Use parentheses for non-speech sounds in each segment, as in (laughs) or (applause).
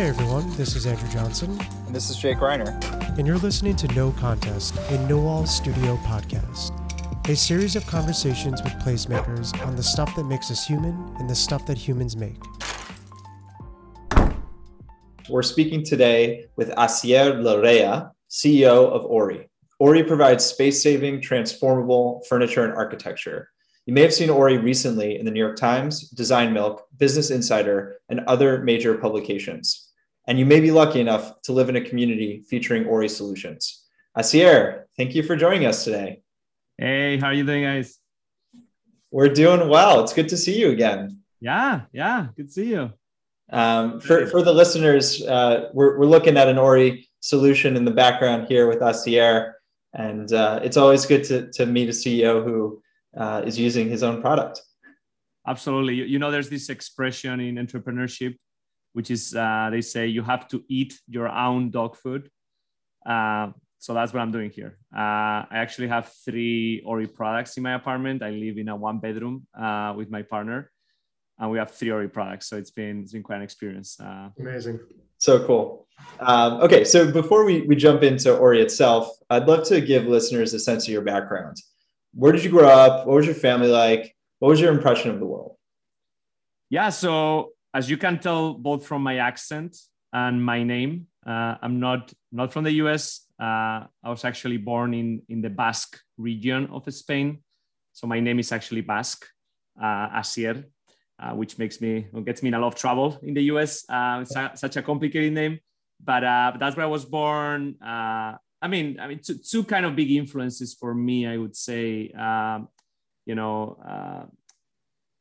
Hey everyone, this is Andrew Johnson. And this is Jake Reiner. And you're listening to No Contest, a Noall Studio podcast. A series of conversations with placemakers on the stuff that makes us human and the stuff that humans make. We're speaking today with Asier Larrea, CEO of Ori. Ori provides space saving, transformable furniture and architecture. You may have seen Ori recently in the New York Times, Design Milk, Business Insider, and other major publications and you may be lucky enough to live in a community featuring Ori solutions. Asier, thank you for joining us today. Hey, how are you doing, guys? We're doing well. It's good to see you again. Yeah, yeah, good to see you. Um, for, for the listeners, uh, we're, we're looking at an Ori solution in the background here with Asier, and uh, it's always good to, to meet a CEO who uh, is using his own product. Absolutely. You know, there's this expression in entrepreneurship which is uh, they say you have to eat your own dog food. Uh, so that's what I'm doing here. Uh, I actually have three Ori products in my apartment. I live in a one bedroom uh, with my partner, and we have three Ori products. So it's been it's been quite an experience. Uh, Amazing. So cool. Um, okay, so before we, we jump into Ori itself, I'd love to give listeners a sense of your background. Where did you grow up? What was your family like? What was your impression of the world? Yeah, so as you can tell both from my accent and my name, uh, I'm not not from the US. Uh, I was actually born in in the Basque region of Spain, so my name is actually Basque, uh, Asier, uh, which makes me gets me in a lot of trouble in the US. Uh, it's a, such a complicated name, but, uh, but that's where I was born. Uh, I mean, I mean, two, two, kind of big influences for me, I would say. Um, you know,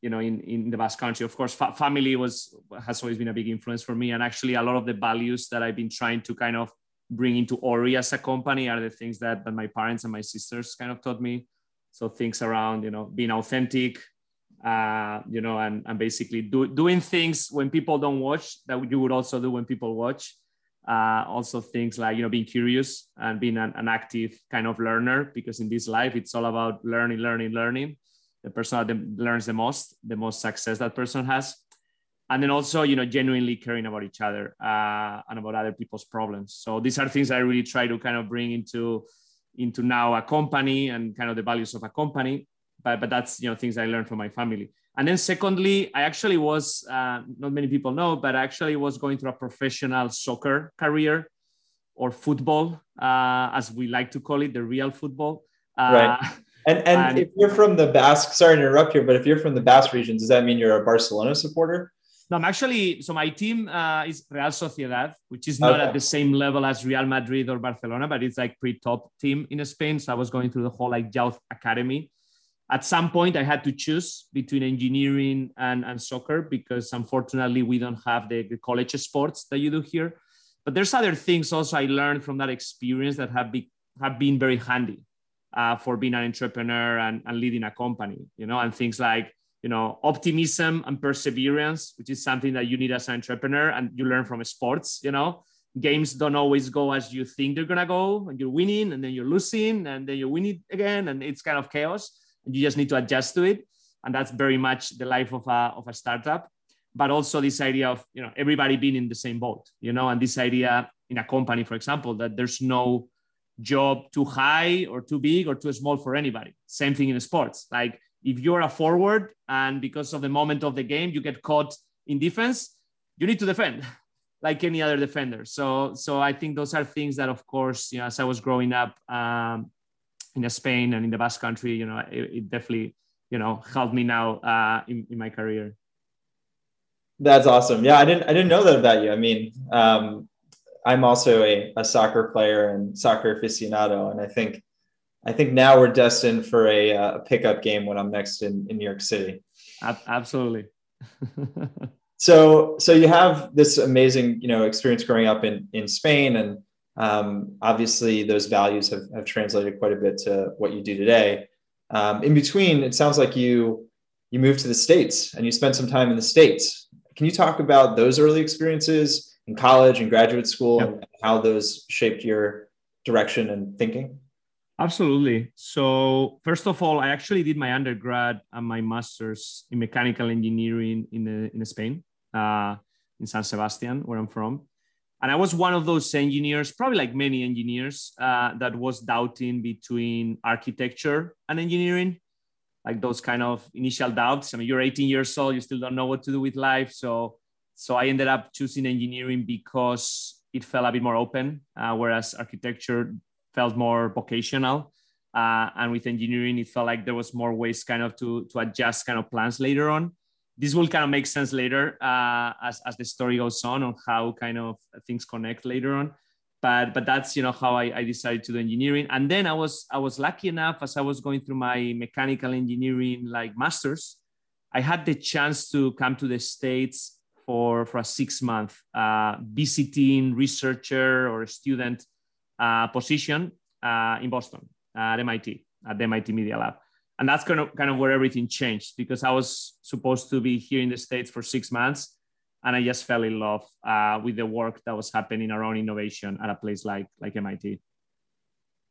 you know in in the basque country. Of course fa- family was has always been a big influence for me and actually a lot of the values that i've been trying to kind of bring into ori as a company are the things that, that my parents and my sisters kind of taught me. So things around you know being authentic uh, you know and, and basically do, doing things when people don't watch that you would also do when people watch. Uh, also things like you know being curious and being an, an active kind of learner because in this life it's all about learning learning learning the person that learns the most, the most success that person has. And then also, you know, genuinely caring about each other uh, and about other people's problems. So these are things I really try to kind of bring into into now a company and kind of the values of a company. But but that's you know things I learned from my family. And then secondly, I actually was uh, not many people know, but I actually was going through a professional soccer career or football, uh, as we like to call it, the real football. Uh, right. (laughs) And, and, and if you're from the Basque, sorry to interrupt here, but if you're from the Basque region, does that mean you're a Barcelona supporter? No, I'm actually, so my team uh, is Real Sociedad, which is not okay. at the same level as Real Madrid or Barcelona, but it's like pretty top team in Spain. So I was going through the whole like youth academy. At some point, I had to choose between engineering and, and soccer because unfortunately we don't have the, the college sports that you do here. But there's other things also I learned from that experience that have, be, have been very handy uh, for being an entrepreneur and, and leading a company, you know, and things like, you know, optimism and perseverance, which is something that you need as an entrepreneur and you learn from sports, you know, games don't always go as you think they're going to go and you're winning and then you're losing and then you're winning again and it's kind of chaos and you just need to adjust to it. And that's very much the life of a, of a startup. But also this idea of you know everybody being in the same boat you know and this idea in a company for example that there's no job too high or too big or too small for anybody. Same thing in sports. Like if you're a forward and because of the moment of the game you get caught in defense, you need to defend (laughs) like any other defender. So so I think those are things that of course, you know, as I was growing up um, in Spain and in the Basque country, you know, it, it definitely, you know, helped me now uh, in, in my career. That's awesome. Yeah, I didn't I didn't know that about you. I mean, um, I'm also a, a soccer player and soccer aficionado, and I think I think now we're destined for a, uh, a pickup game when I'm next in, in New York City. Absolutely. (laughs) so so you have this amazing you know experience growing up in in Spain, and um, obviously those values have, have translated quite a bit to what you do today. Um, in between, it sounds like you you moved to the states and you spent some time in the states. Can you talk about those early experiences? In college and graduate school yep. and how those shaped your direction and thinking? Absolutely. So, first of all, I actually did my undergrad and my master's in mechanical engineering in, the, in Spain, uh, in San Sebastian, where I'm from. And I was one of those engineers, probably like many engineers, uh, that was doubting between architecture and engineering, like those kind of initial doubts. I mean, you're 18 years old, you still don't know what to do with life. So, so I ended up choosing engineering because it felt a bit more open, uh, whereas architecture felt more vocational. Uh, and with engineering, it felt like there was more ways kind of to, to adjust kind of plans later on. This will kind of make sense later uh, as, as the story goes on on how kind of things connect later on. But but that's you know how I, I decided to do engineering. And then i was i was lucky enough as i was going through my mechanical engineering like masters i had the chance to come to the states for for a six month uh, visiting researcher or student uh, position uh, in boston at mit at the mit media lab and that's kind of kind of where everything changed because I was supposed to be here in the states for six months, and I just fell in love uh, with the work that was happening around innovation at a place like like MIT.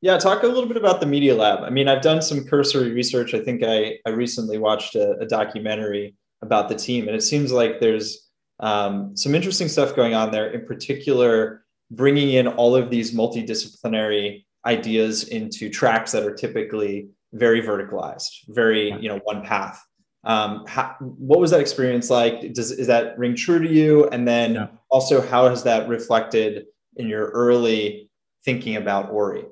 Yeah, talk a little bit about the Media Lab. I mean, I've done some cursory research. I think I, I recently watched a, a documentary about the team, and it seems like there's um, some interesting stuff going on there. In particular, bringing in all of these multidisciplinary ideas into tracks that are typically very verticalized, very you know one path. Um, how, what was that experience like? Does is that ring true to you? And then yeah. also, how has that reflected in your early thinking about Ori?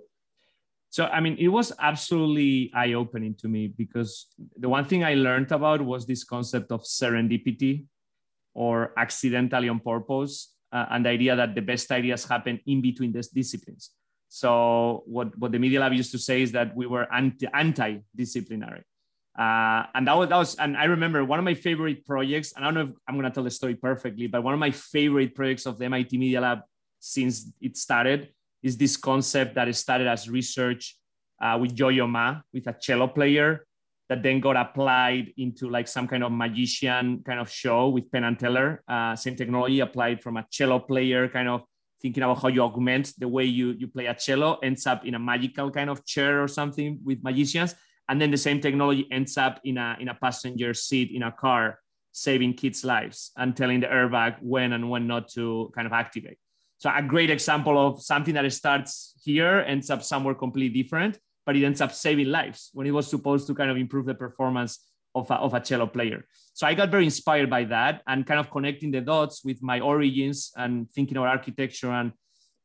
So, I mean, it was absolutely eye opening to me because the one thing I learned about was this concept of serendipity or accidentally on purpose, uh, and the idea that the best ideas happen in between these disciplines. So what, what the Media Lab used to say is that we were anti, anti-disciplinary. Uh, and that was, that was, and I remember one of my favorite projects, and I don't know if I'm going to tell the story perfectly, but one of my favorite projects of the MIT Media Lab since it started is this concept that started as research uh, with Yo-Yo Ma, with a cello player that then got applied into like some kind of magician kind of show with Penn and Teller. Uh, same technology applied from a cello player kind of thinking about how you augment the way you, you play a cello ends up in a magical kind of chair or something with magicians. And then the same technology ends up in a in a passenger seat in a car saving kids lives and telling the airbag when and when not to kind of activate. So a great example of something that starts here ends up somewhere completely different but it ends up saving lives when it was supposed to kind of improve the performance of a, of a cello player. So I got very inspired by that and kind of connecting the dots with my origins and thinking about architecture and,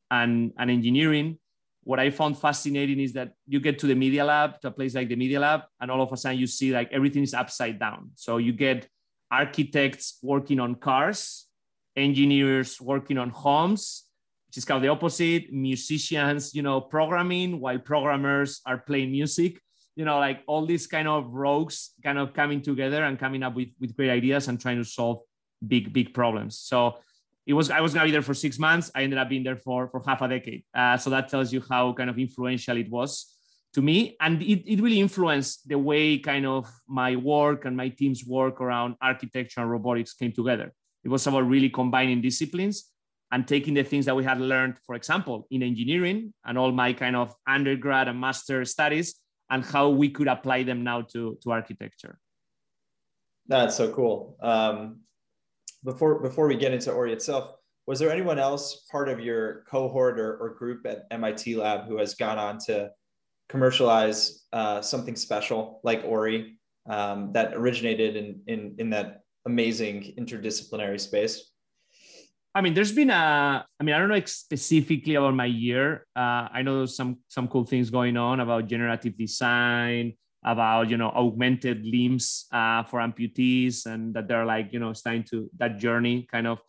and, and engineering. What I found fascinating is that you get to the media lab, to a place like the media lab, and all of a sudden you see like everything is upside down. So you get architects working on cars, engineers working on homes, which is kind of the opposite, musicians, you know, programming while programmers are playing music. You know like all these kind of rogues kind of coming together and coming up with with great ideas and trying to solve big big problems. So it was i was gonna be there for six months. I ended up being there for for half a decade. Uh, so that tells you how kind of influential it was to me. And it, it really influenced the way kind of my work and my team's work around architecture and robotics came together. It was about really combining disciplines and taking the things that we had learned for example in engineering and all my kind of undergrad and master studies and how we could apply them now to, to architecture. That's so cool. Um, before, before we get into Ori itself, was there anyone else part of your cohort or, or group at MIT Lab who has gone on to commercialize uh, something special like Ori um, that originated in, in, in that amazing interdisciplinary space? I mean, there's been a. I mean, I don't know specifically about my year. Uh, I know some some cool things going on about generative design, about you know augmented limbs uh, for amputees, and that they're like you know starting to that journey, kind of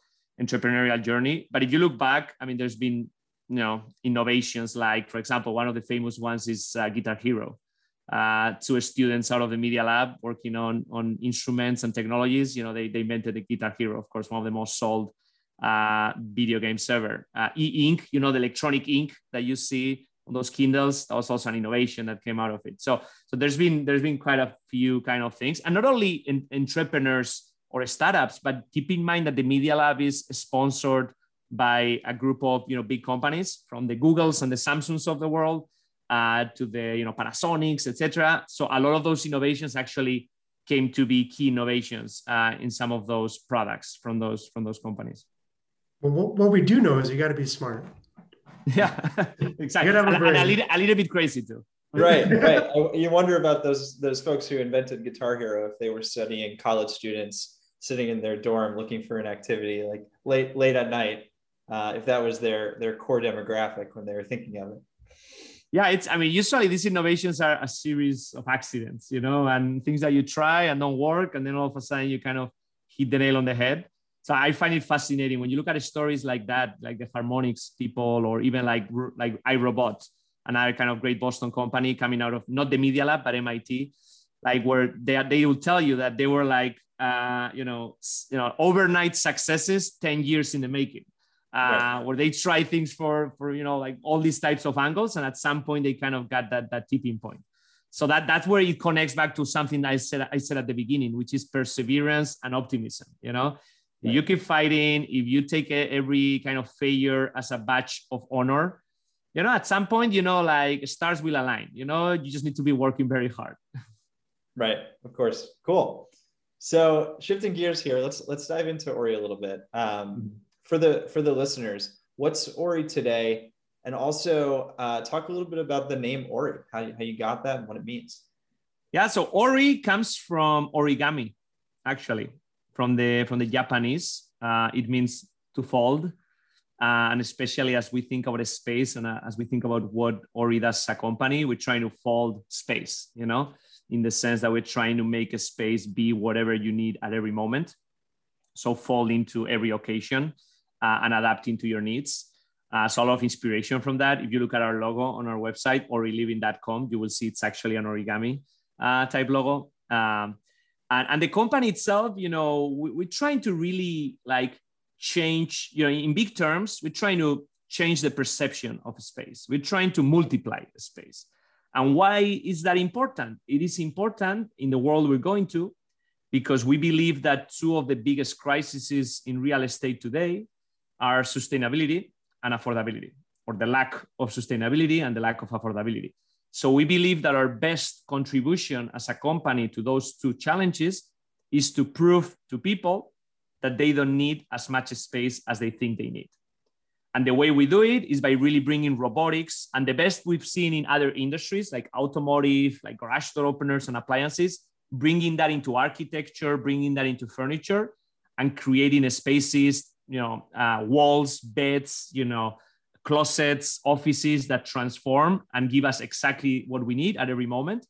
entrepreneurial journey. But if you look back, I mean, there's been you know innovations like, for example, one of the famous ones is uh, Guitar Hero. Uh, two students out of the media lab working on on instruments and technologies. You know, they they invented the Guitar Hero, of course, one of the most sold video game server. Uh, e-ink, you know, the electronic ink that you see on those Kindles, that was also an innovation that came out of it. So, so there's been there's been quite a few kind of things, and not only in, entrepreneurs or startups, but keep in mind that the Media Lab is sponsored by a group of you know big companies from the Googles and the Samsungs of the world uh, to the you know Panasonics, etc. So a lot of those innovations actually came to be key innovations uh, in some of those products from those from those companies. Well, what we do know is you got to be smart. (laughs) Yeah, (laughs) exactly. And, and a, little, a little bit crazy too. right, (laughs) right. You wonder about those those folks who invented Guitar Hero if they were studying college students sitting in their dorm looking for an activity like late late at night, uh, if that was their their core demographic when they were thinking of it. Yeah, it's. I mean, usually these innovations are a series of accidents, you know, and things that you try and don't work, and then all of a sudden you kind of hit the nail on the head. So I find it fascinating when you look at stories like that, like the Harmonix people, or even like like iRobot, another kind of great Boston company coming out of not the Media Lab but MIT, like where they they will tell you that they were like uh, you know you know overnight successes, ten years in the making. Uh, right. where they try things for for you know like all these types of angles and at some point they kind of got that that tipping point so that that's where it connects back to something I said I said at the beginning, which is perseverance and optimism. You know, right. you keep fighting. If you take every kind of failure as a badge of honor, you know, at some point, you know, like stars will align. You know, you just need to be working very hard. (laughs) Right. Of course. Cool. So shifting gears here, let's let's dive into Ori a little bit. Um, mm-hmm. for the for the listeners, what's Ori today? and also uh, talk a little bit about the name Ori, how you, how you got that and what it means. Yeah, so Ori comes from origami, actually, from the from the Japanese. Uh, it means to fold, uh, and especially as we think about a space and uh, as we think about what Ori does as a company, we're trying to fold space. You know, in the sense that we're trying to make a space be whatever you need at every moment. So fold into every occasion uh, and adapting to your needs. Uh, so a lot of inspiration from that. If you look at our logo on our website, oriliving.com, you will see it's actually an origami uh, type logo. Um, and, and the company itself, you know, we, we're trying to really like change, you know, in big terms, we're trying to change the perception of space. We're trying to multiply the space. And why is that important? It is important in the world we're going to because we believe that two of the biggest crises in real estate today are sustainability and affordability, or the lack of sustainability and the lack of affordability. So we believe that our best contribution as a company to those two challenges is to prove to people that they don't need as much space as they think they need. And the way we do it is by really bringing robotics and the best we've seen in other industries like automotive, like garage door openers and appliances, bringing that into architecture, bringing that into furniture, and creating spaces you know uh, walls beds you know closets offices that transform and give us exactly what we need at every moment.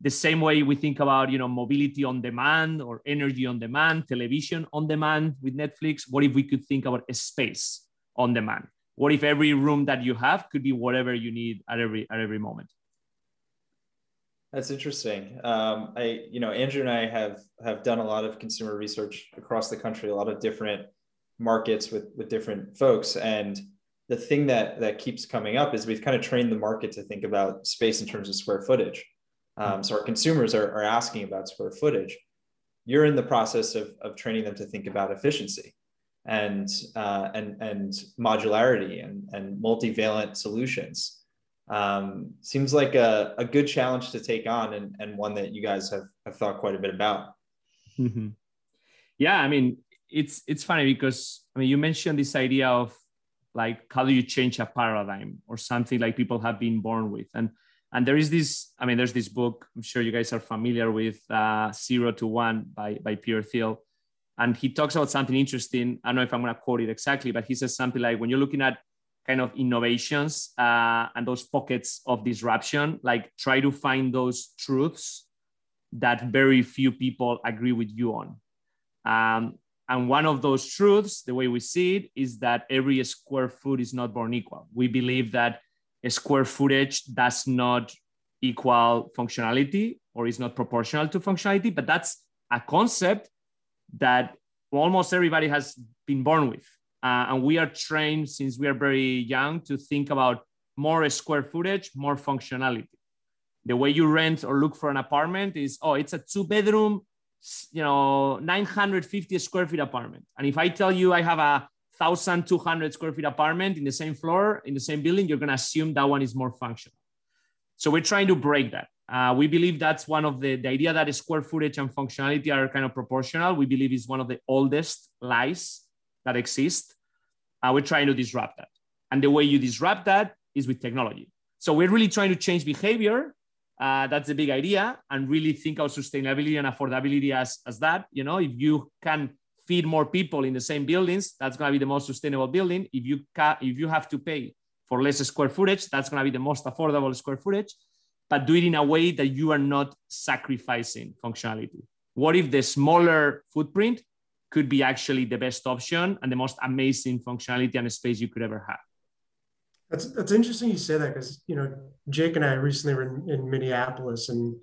The same way we think about you know mobility on demand or energy on demand television on demand with netflix what if we could think about a space on demand? What if every room that you have could be whatever you need at every at every moment? That's interesting. Um, I, you know, Andrew and I have have done a lot of consumer research across the country, a lot of different markets with with different folks. And the thing that that keeps coming up is we've kind of trained the market to think about space in terms of square footage. Um, so our consumers are, are asking about square footage. You're in the process of, of training them to think about efficiency and uh, and and modularity and, and multivalent solutions. Um, seems like a, a good challenge to take on and, and one that you guys have, have thought quite a bit about. Mm-hmm. yeah i mean it's it's funny because I mean you mentioned this idea of like how do you change a paradigm or something like people have been born with? And and there is this I mean there's this book I'm sure you guys are familiar with uh, Zero to One by by Peter Thiel. And he talks about something interesting. I don't know if I'm going to quote it exactly but he says something like when you're looking at kind of innovations uh, and those pockets of disruption like try to find those truths that very few people agree with you on. Um, and one of those truths, the way we see it, is that every square foot is not born equal. We believe that a square footage does not equal functionality or is not proportional to functionality, but that's a concept that almost everybody has been born with. Uh, and we are trained since we are very young to think about more square footage, more functionality. The way you rent or look for an apartment is, oh, it's a two bedroom, you know 950 square feet apartment and if i tell you i have a 1200 square feet apartment in the same floor in the same building you're going to assume that one is more functional so we're trying to break that uh, we believe that's one of the the idea that square footage and functionality are kind of proportional we believe is one of the oldest lies that exist Uh, we're trying to disrupt that. And the way you disrupt that is with technology. So we're really trying to change behavior. Uh, that's the big idea, and really think of sustainability and affordability as, as that. You know, if you can feed more people in the same buildings, that's going to be the most sustainable building. If you ca- if you have to pay for less square footage, that's going to be the most affordable square footage. But do it in a way that you are not sacrificing functionality. What if the smaller footprint could be actually the best option and the most amazing functionality and space you could ever have? That's that's interesting you say that because you know Jake and I recently were in, in Minneapolis and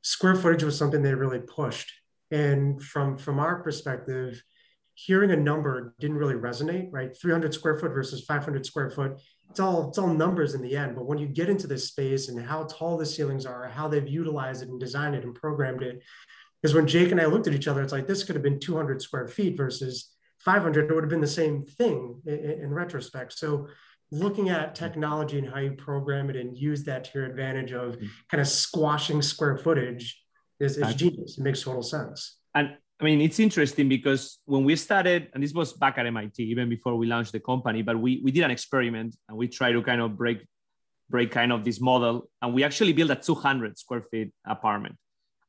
square footage was something they really pushed and from from our perspective, hearing a number didn't really resonate, right? 300 square foot versus 500 square foot. It's all it's all numbers in the end. But when you get into this space and how tall the ceilings are, how they've utilized it and designed it and programmed it, because when Jake and I looked at each other, it's like this could have been 200 square feet versus 500. It would have been the same thing in, in retrospect. So looking at technology and how you program it and use that to your advantage of mm-hmm. kind of squashing square footage is, is genius. It makes total sense. And I mean, it's interesting because when we started, and this was back at MIT, even before we launched the company, but we, we did an experiment and we tried to kind of break break kind of this model. And we actually built a 200 square feet apartment.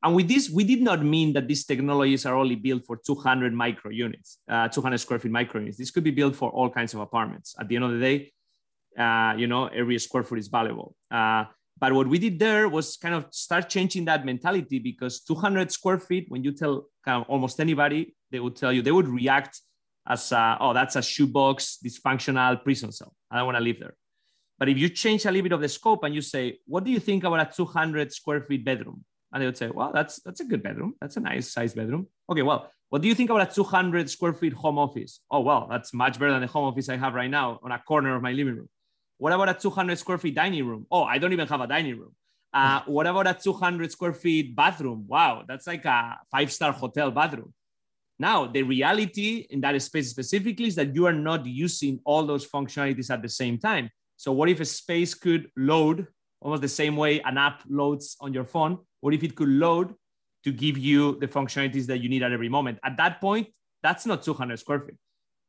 And with this, we did not mean that these technologies are only built for 200 micro units, uh, 200 square feet micro units. This could be built for all kinds of apartments. At the end of the day, uh, you know, every square foot is valuable. Uh, but what we did there was kind of start changing that mentality because 200 square feet, when you tell kind of almost anybody, they would tell you, they would react as, a, oh, that's a shoebox, dysfunctional prison cell. I don't want to live there. But if you change a little bit of the scope and you say, what do you think about a 200 square feet bedroom? And they would say, well, that's, that's a good bedroom. That's a nice size bedroom. Okay, well, what do you think about a 200 square feet home office? Oh, well, that's much better than the home office I have right now on a corner of my living room. What about a 200 square feet dining room? Oh, I don't even have a dining room. Uh, (laughs) what about a 200 square feet bathroom? Wow, that's like a five star hotel bathroom. Now, the reality in that space specifically is that you are not using all those functionalities at the same time. So, what if a space could load almost the same way an app loads on your phone? What if it could load to give you the functionalities that you need at every moment? At that point, that's not 200 square feet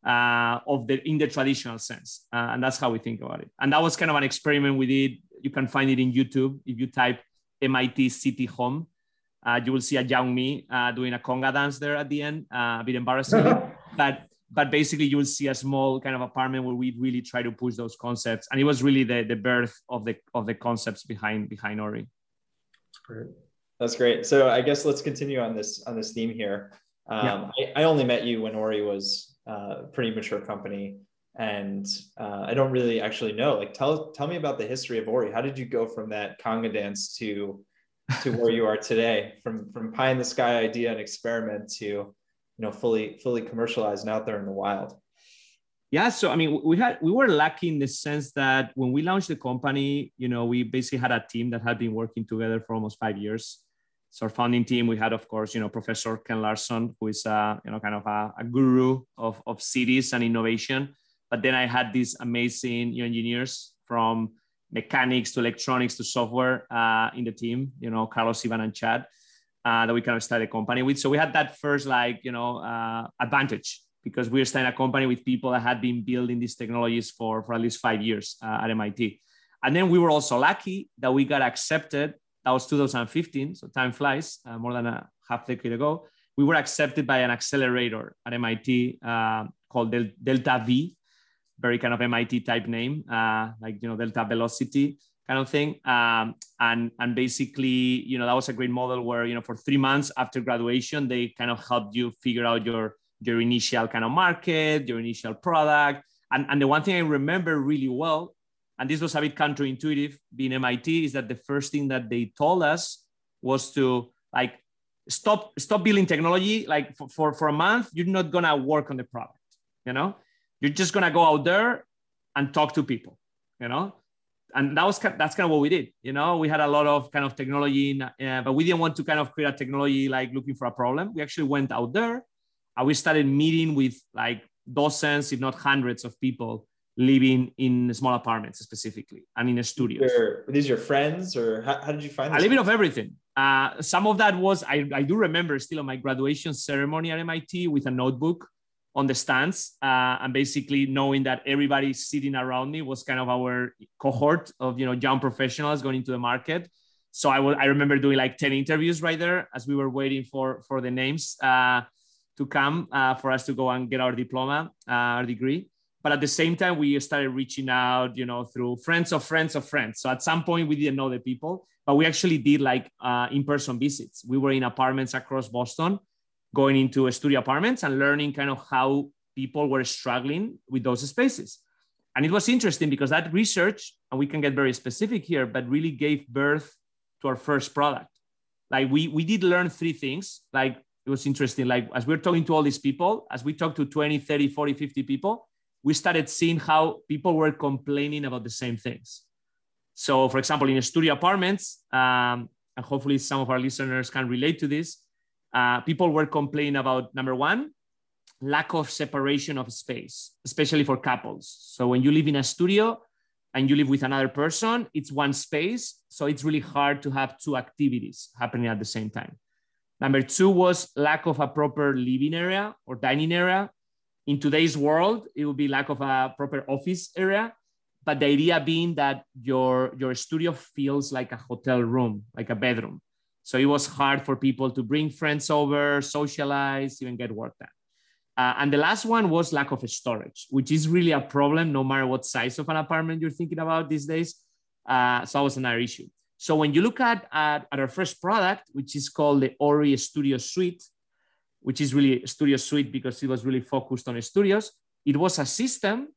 uh, of the in the traditional sense, uh, and that's how we think about it. And that was kind of an experiment we did. You can find it in YouTube if you type MIT City Home. Uh, you will see a young me uh, doing a conga dance there at the end, uh, a bit embarrassing, (laughs) but but basically you will see a small kind of apartment where we really try to push those concepts, and it was really the the birth of the of the concepts behind behind Ori. That's great. That's great. So I guess let's continue on this on this theme here. Um, yeah. I, I only met you when Ori was uh, pretty mature company and uh, I don't really actually know. Like, tell tell me about the history of Ori. How did you go from that conga dance to to where you are today? From from pie in the sky idea and experiment to you know fully fully commercialized and out there in the wild. Yeah, so I mean, we had we were lucky in the sense that when we launched the company, you know, we basically had a team that had been working together for almost five years. So our founding team, we had, of course, you know, Professor Kent Larson, who is, uh, you know, kind of a, a guru of, of cities and innovation. But then I had these amazing you know, engineers from mechanics to electronics to software uh, in the team, you know, Carlos, Ivan, and Chad, uh, that we kind of started a company with. So we had that first, like, you know, uh, advantage because we were starting a company with people that had been building these technologies for, for at least five years uh, at MIT. And then we were also lucky that we got accepted that was 2015, so time flies, uh, more than a half decade ago. We were accepted by an accelerator at MIT uh, called Del- Delta V, very kind of MIT type name, uh, like you know Delta Velocity kind of thing. Um, and and basically, you know, that was a great model where you know for three months after graduation, they kind of helped you figure out your your initial kind of market, your initial product. And, and the one thing I remember really well and this was a bit counterintuitive being MIT, is that the first thing that they told us was to like stop stop building technology. Like for, for, for a month, you're not gonna work on the product, you know? You're just gonna go out there and talk to people, you know? And that was that's kind of what we did. You know, we had a lot of kind of technology, uh, but we didn't want to kind of create a technology like looking for a problem. We actually went out there and we started meeting with like dozens, if not hundreds, of people living in small apartments specifically and in studios. Are these your friends or how, how did you find? A little bit of everything. Uh, some of that was I, I do remember still on my graduation ceremony at MIT with a notebook. on the stands uh, and basically knowing that everybody sitting around me was kind of our cohort of you know young professionals going into the market so I, w- I remember doing like 10 interviews right there as we were waiting for for the names uh, to come uh, for us to go and get our diploma uh, our degree but at the same time we started reaching out you know through friends of friends of friends so at some point we didn't know the people but we actually did like uh, in-person visits we were in apartments across boston going into studio apartments and learning kind of how people were struggling with those spaces. And it was interesting because that research, and we can get very specific here, but really gave birth to our first product. Like we we did learn three things. Like it was interesting. Like as we we're talking to all these people, as we talked to 20, 30, 40, 50 people, we started seeing how people were complaining about the same things. So, for example, in studio apartments, um, and hopefully some of our listeners can relate to this, uh, people were complaining about number one, lack of separation of space, especially for couples. So when you live in a studio and you live with another person, it's one space. So it's really hard to have two activities happening at the same time. Number two was lack of a proper living area or dining area. In today's world, it would be lack of a proper office area. But the idea being that your, your studio feels like a hotel room, like a bedroom. So it was hard for people to bring friends over, socialize, even get work done. Uh, and the last one was lack of storage, which is really a problem no matter what size of an apartment you're thinking about these days. Uh, so that was another issue. So when you look at, at, at, our first product, which is called the Ori Studio Suite, which is really studio suite because it was really focused on studios, it was a system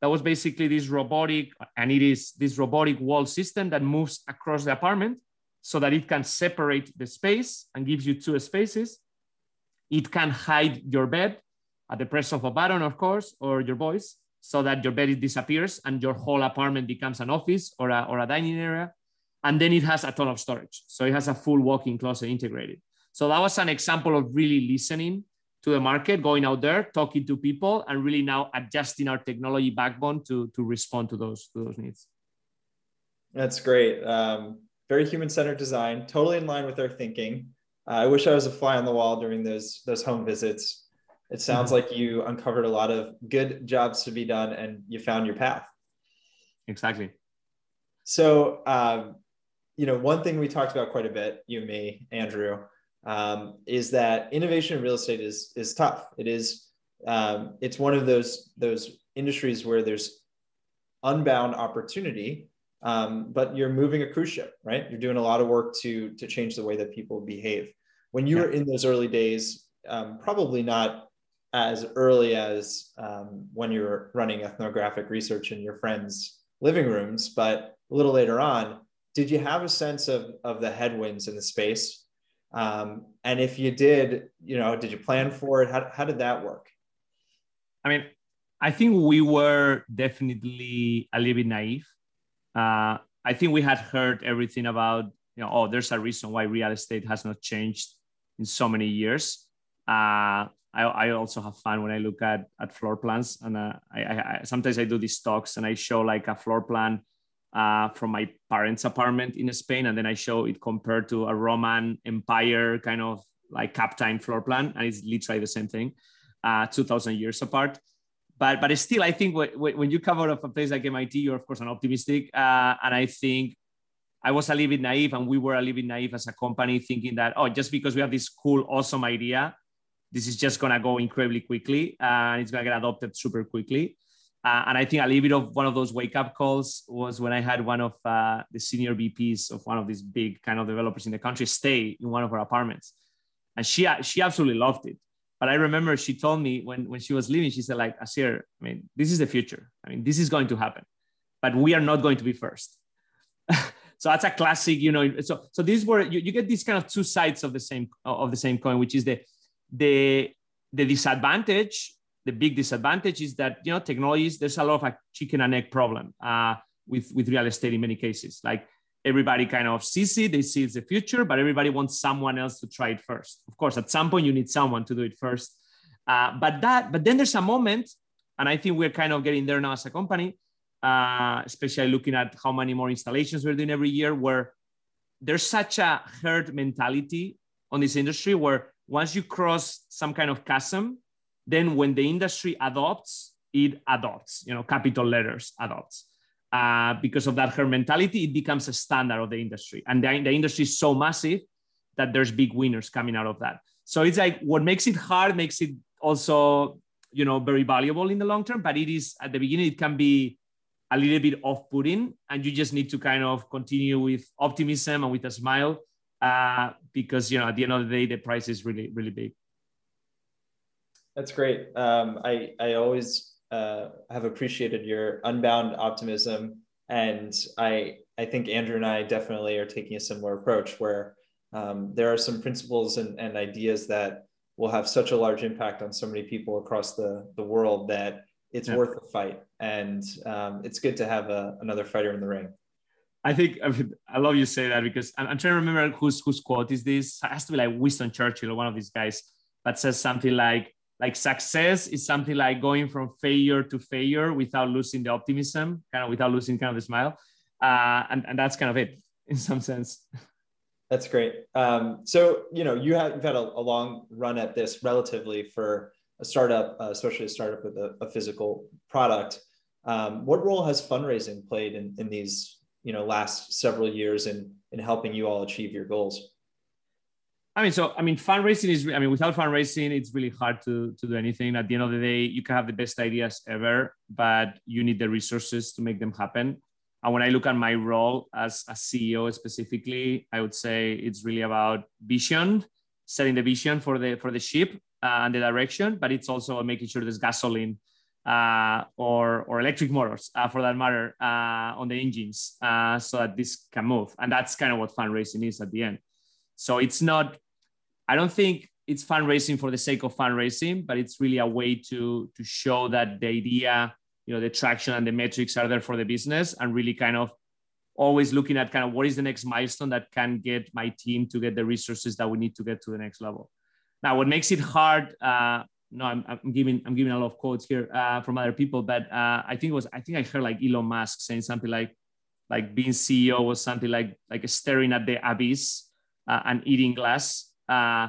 that was basically this robotic, and it is this robotic wall system that moves across the apartment so that it can separate the space and gives you two spaces. It can hide your bed at the press of a button, of course, or your voice, so that your bed disappears and your whole apartment becomes an office or a, or a dining area. And then it has a ton of storage. So it has a full walk-in closet integrated. So that was an example of really listening to the market, going out there, talking to people, and really now adjusting our technology backbone to, to respond to those, to those needs. That's great. Um, very human centered design, totally in line with our thinking. Uh, I wish I was a fly on the wall during those those home visits. It sounds mm-hmm. like you uncovered a lot of good jobs to be done, and you found your path. Exactly. So, um, you know, one thing we talked about quite a bit, you and me, Andrew, um, is that innovation in real estate is is tough. It is. Um, it's one of those those industries where there's unbound opportunity um, but you're moving a cruise ship, right? You're doing a lot of work to to change the way that people behave. When you yeah. were in those early days, um, probably not as early as um, when you were running ethnographic research in your friends' living rooms, but a little later on, did you have a sense of of the headwinds in the space? Um, and if you did, you know, did you plan for it? How, how did that work? I mean, I think we were definitely a little bit naive uh, I think we had heard everything about, you know, oh, there's a reason why real estate has not changed in so many years. Uh, I, I also have fun when I look at, at floor plans. And uh, I, I, sometimes I do these talks and I show like a floor plan uh, from my parents' apartment in Spain. And then I show it compared to a Roman Empire kind of like captain floor plan. And it's literally the same thing, uh, 2000 years apart but but still, I think when you come out of a place like MIT, you're of course an optimistic, uh, and I think I was a little bit naive, and we were a little bit naive as a company, thinking that oh, just because we have this cool, awesome idea, this is just gonna go incredibly quickly, uh, and it's gonna get adopted super quickly. Uh, and I think a little bit of one of those wake up calls was when I had one of uh, the senior VPs of one of these big kind of developers in the country stay in one of our apartments, and she she absolutely loved it. But I remember she told me when, when she was leaving, she said, like, Asier, I mean, this is the future. I mean, this is going to happen, but we are not going to be first. (laughs) so that's a classic, you know. So so these were you, you get these kind of two sides of the same of the same coin, which is the the the disadvantage, the big disadvantage is that you know technologies, there's a lot of a chicken and egg problem uh, with with real estate in many cases. Like everybody kind of sees it, they see it's the future, but everybody wants someone else to try it first. Of course, at some point you need someone to do it first. Uh, but that, but then there's a moment, and I think we're kind of getting there now as a company, uh, especially looking at how many more installations we're doing every year, where there's such a herd mentality on this industry where once you cross some kind of chasm, then when the industry adopts, it adopts, you know, capital letters adopts. Uh, because of that her mentality, it becomes a standard of the industry. And the, the industry is so massive that there's big winners coming out of that. So it's like what makes it hard makes it also, you know, very valuable in the long term. But it is at the beginning, it can be a little bit off-putting, and you just need to kind of continue with optimism and with a smile, uh, because you know at the end of the day, the price is really really big. That's great. Um, I I always uh, have appreciated your unbound optimism, and I I think Andrew and I definitely are taking a similar approach where um, there are some principles and, and ideas that will have such a large impact on so many people across the, the world that it's yeah. worth the fight. And um, it's good to have a, another fighter in the ring. I think I, love you say that because I'm, I'm, trying to remember whose whose quote is this. It has to be like Winston Churchill or one of these guys that says something like like success is something like going from failure to failure without losing the optimism, kind of without losing kind of the smile, uh, and and that's kind of it (laughs) in some sense. That's great. Um, so you know you have you've had a, a, long run at this relatively for a startup, uh, especially a startup with a, a physical product. Um, what role has fundraising played in, in these you know last several years in in helping you all achieve your goals? I mean, so I mean, fundraising is. I mean, without fundraising, it's really hard to to do anything. At the end of the day, you can have the best ideas ever, but you need the resources to make them happen. And when I look at my role as a CEO specifically, I would say it's really about vision, setting the vision for the for the ship uh, and the direction, but it's also making sure there's gasoline uh, or or electric motors, uh, for that matter, uh, on the engines, uh, so that this can move. And that's kind of what fundraising is at the end. So it's not I don't think it's fundraising for the sake of fundraising, but it's really a way to to show that the idea, you know, the traction and the metrics are there for the business, and really kind of always looking at kind of what is the next milestone that can get my team to get the resources that we need to get to the next level. Now, what makes it hard? Uh, no, I'm, I'm, giving I'm giving a lot of quotes here uh, from other people, but uh, I think it was I think I heard like Elon Musk saying something like like being CEO was something like like staring at the abyss and eating glass uh,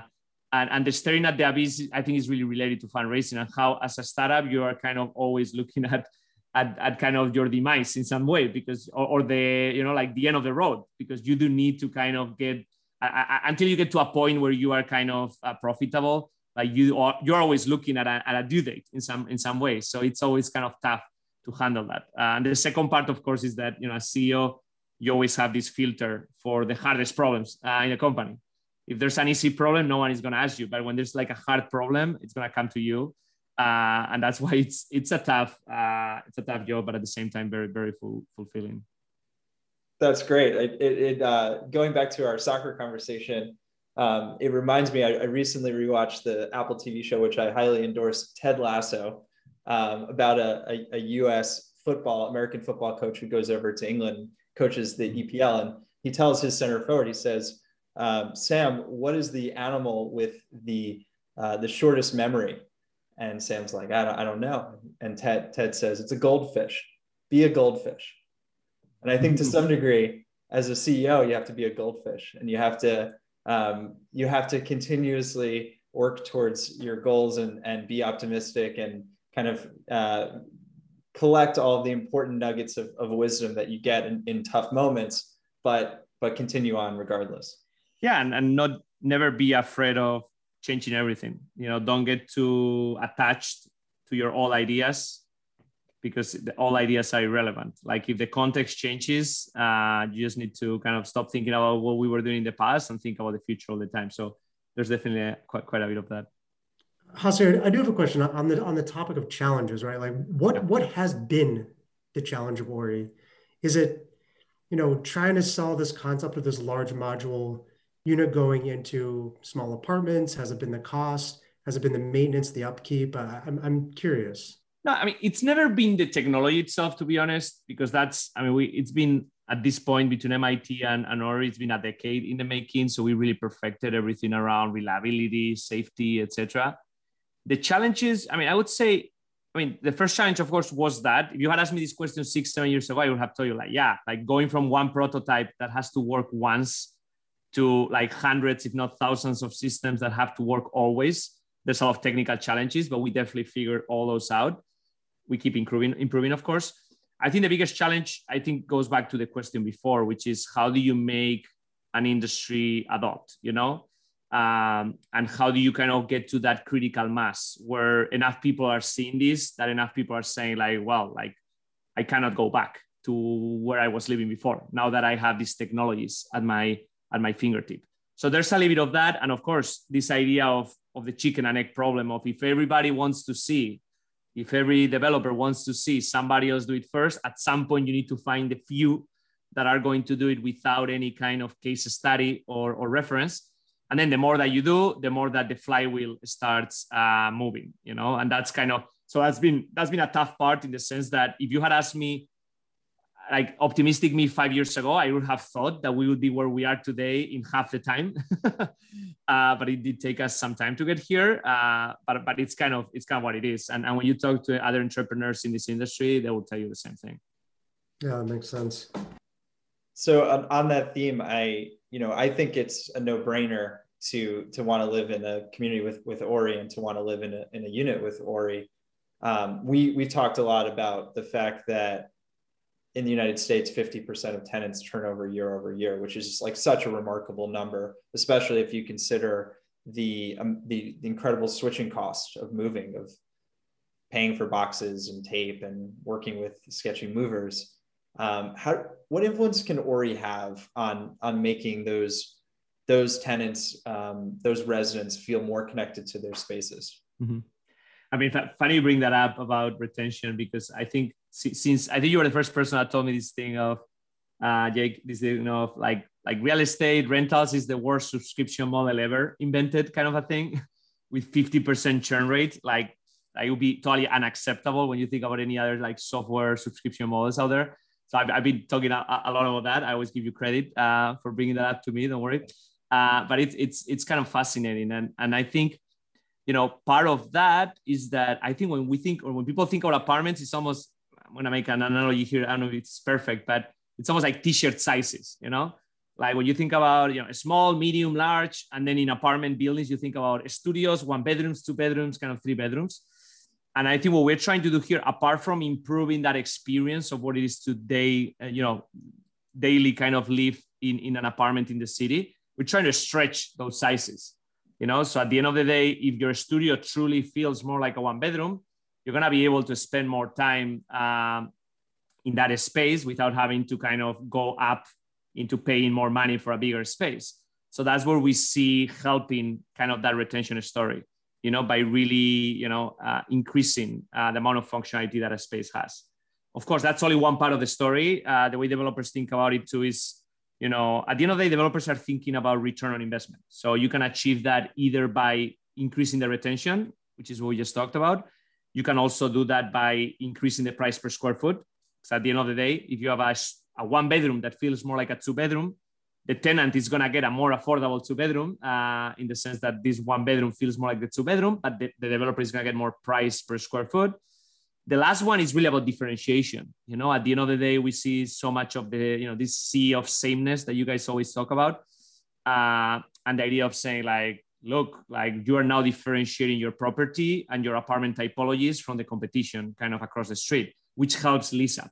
and, and the staring at the abyss, I think, is really related to fundraising and how, as a startup, you are kind of always looking at at, at kind of your demise in some way because or, or, the you know like the end of the road because you do need to kind of get uh, until you get to a point where you are kind of uh, profitable like you are you're always looking at a, at a due date in some in some way. So it's always kind of tough to handle that. Uh, and the second part of course is that you know as ceo you always have this filter for the hardest problems uh, in a company if there's an easy problem, no one is going to ask you. But when there's like a hard problem, it's going to come to you. Uh, and that's (laughs) why it's it's a tough uh, it's a tough job, but at the same time, very very full, fulfilling. That's great. It, it, it uh, going back to our soccer conversation, um, it reminds me. I, I, recently rewatched the Apple TV show, which I highly endorse, Ted Lasso, um, about a, a, a U.S. football American football coach who goes over to England, coaches the EPL, and he tells his center forward, he says um, Sam, what is the animal with the uh, the shortest memory? And Sam's like, I don't, I don't know. And Ted Ted says, it's a goldfish. Be a goldfish. And I think to some degree, as a CEO, you have to be a goldfish, and you have to um, you have to continuously work towards your goals and and be optimistic and kind of uh, collect all the important nuggets of, of wisdom that you get in, in tough moments, but but continue on regardless. Yeah and, and not never be afraid of changing everything. You know don't get too attached to your old ideas because the, all ideas are irrelevant. Like if the context changes uh, you just need to kind of stop thinking about what we were doing in the past and think about the future all the time. So there's definitely a, quite, quite a bit of that Jose, I do have a question on the on the topic of challenges, right? Like what what has been the challenge of Ori? Is it, you know, trying to sell this concept of this large module unit going into small apartments? Has it been the cost? Has it been the maintenance, the upkeep? Uh, I'm, I'm curious. No, I mean, it's never been the technology itself, to be honest, because that's, I mean, we, it's been at this point between MIT and, and Ori, it's been a decade in the making. So we really perfected everything around reliability, safety, etc. The challenges, I mean, I would say, I mean, the first challenge, of course, was that if you had asked me this question six, seven years ago, I would have told you, like, yeah, like going from one prototype that has to work once to like hundreds, if not thousands of systems that have to work always. there's a lot of technical challenges, but we definitely figured all those out. We keep improving, improving, of course. I think the biggest challenge, I think, goes back to the question before, which is how do you make an industry adopt, you know? Um, and how do you kind of get to that critical mass where enough people are seeing this, that enough people are saying, like, well, like, I cannot go back to where I was living before now that I have these technologies at my at my fingertip. So there's a little bit of that. And of course, this idea of, of the chicken and egg problem of if everybody wants to see if every developer wants to see somebody else do it first, at some point you need to find the few that are going to do it without any kind of case study or, or reference. And then the more that you do, the more that the flywheel starts uh, moving, you know, and that's kind of, so that's been, that's been a tough part in the sense that if you had asked me like optimistic me five years ago, I would have thought that we would be where we are today in half the time. (laughs) uh, but it did take us some time to get here. Uh, but but it's kind of it's kind of what it is. And and when you talk to other entrepreneurs in this industry, they will tell you the same thing. Yeah, that makes sense. So on, on that theme, I you know I think it's a no brainer to to want to live in a community with with Ori and to want to live in a in a unit with Ori. Um, we we talked a lot about the fact that in the United States, 50% of tenants turn over year over year, which is just like such a remarkable number, especially if you consider the, um, the, the incredible switching cost of moving, of paying for boxes and tape and working with sketchy movers. Um, how, what influence can Ori have on, on making those, those tenants, um, those residents feel more connected to their spaces? Mm-hmm. I mean, funny you bring that up about retention because I think since I think you were the first person that told me this thing of uh, Jake, this thing of like like real estate rentals is the worst subscription model ever invented, kind of a thing, (laughs) with 50% churn rate. Like that would be totally unacceptable when you think about any other like software subscription models out there. So I've, I've been talking a, a, lot about that. I always give you credit uh, for bringing that up to me. Don't worry. Uh, but it's it's it's kind of fascinating, and and I think you know part of that is that I think when we think or when people think about apartments, it's almost I'm gonna make an analogy here. I don't know if it's perfect, but it's almost like t-shirt sizes, you know? Like when you think about you know small, medium, large, and then in apartment buildings, you think about studios, one bedrooms, two bedrooms, kind of three bedrooms. And I think what we're trying to do here, apart from improving that experience of what it is today, uh, you know, daily kind of live in, in an apartment in the city, we're trying to stretch those sizes. You know, so at the end of the day, if your studio truly feels more like a one bedroom, you're going to be able to spend more time um, in that space without having to kind of go up into paying more money for a bigger space. So that's where we see helping kind of that retention story, you know, by really, you know, uh, increasing uh, the amount of functionality that a space has. Of course, that's only one part of the story. Uh, the way developers think about it too is, you know, at the end of the day, developers are thinking about return on investment. So you can achieve that either by increasing the retention, which is what we just talked about, you can also do that by increasing the price per square foot. So at the end of the day, if you have a, a one bedroom that feels more like a two bedroom, the tenant is going to get a more affordable two bedroom uh, in the sense that this one bedroom feels more like the two bedroom, but the, the developer is going to get more price per square foot. The last one is really about differentiation. You know, at the end of the day, we see so much of the, you know, this sea of sameness that you guys always talk about. Uh, and the idea of saying like, look, like you are now differentiating your property and your apartment typologies from the competition kind of across the street, which helps lease up.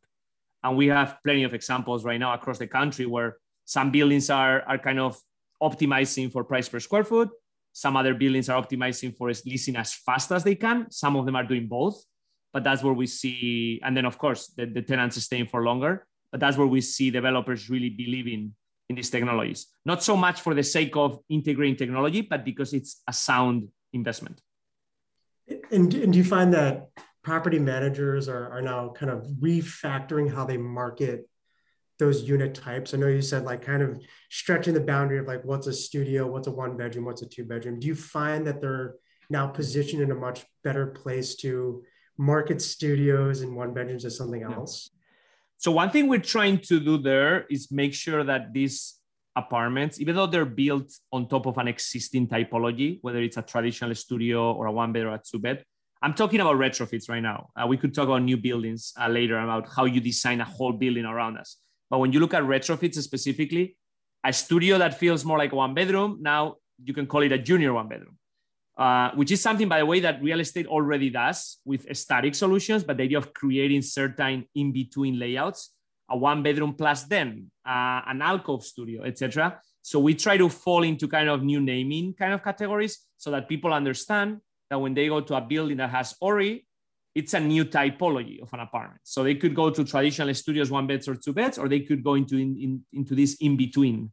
And we have plenty of examples right now across the country where some buildings are, are kind of optimizing for price per square foot. Some other buildings are optimizing for leasing as fast as they can. Some of them are doing both, but that's where we see, and then of course the, the tenants staying for longer, but that's where we see developers really believing in these technologies, not so much for the sake of integrating technology, but because it's a sound investment. And, and do you find that property managers are, are now kind of refactoring how they market those unit types? I know you said like kind of stretching the boundary of like what's a studio, what's a one bedroom, what's a two bedroom. Do you find that they're now positioned in a much better place to market studios and one bedrooms as something else? So one thing we're trying to do there is make sure that these apartments, even though they're built on top of an existing typology, whether it's a traditional studio or a one bed or a two bed, I'm talking about retrofits right now. Uh, we could talk about new buildings uh, later about how you design a whole building around us. But when you look at retrofits specifically, a studio that feels more like one bedroom, now you can call it a junior one bedroom. uh, which is something, by the way, that real estate already does with static solutions, but the idea of creating certain in-between layouts, a one bedroom plus den, uh, an alcove studio, etc. So we try to fall into kind of new naming kind of categories so that people understand that when they go to a building that has Ori, it's a new typology of an apartment. So they could go to traditional studios, one beds or two beds, or they could go into in, in into this in between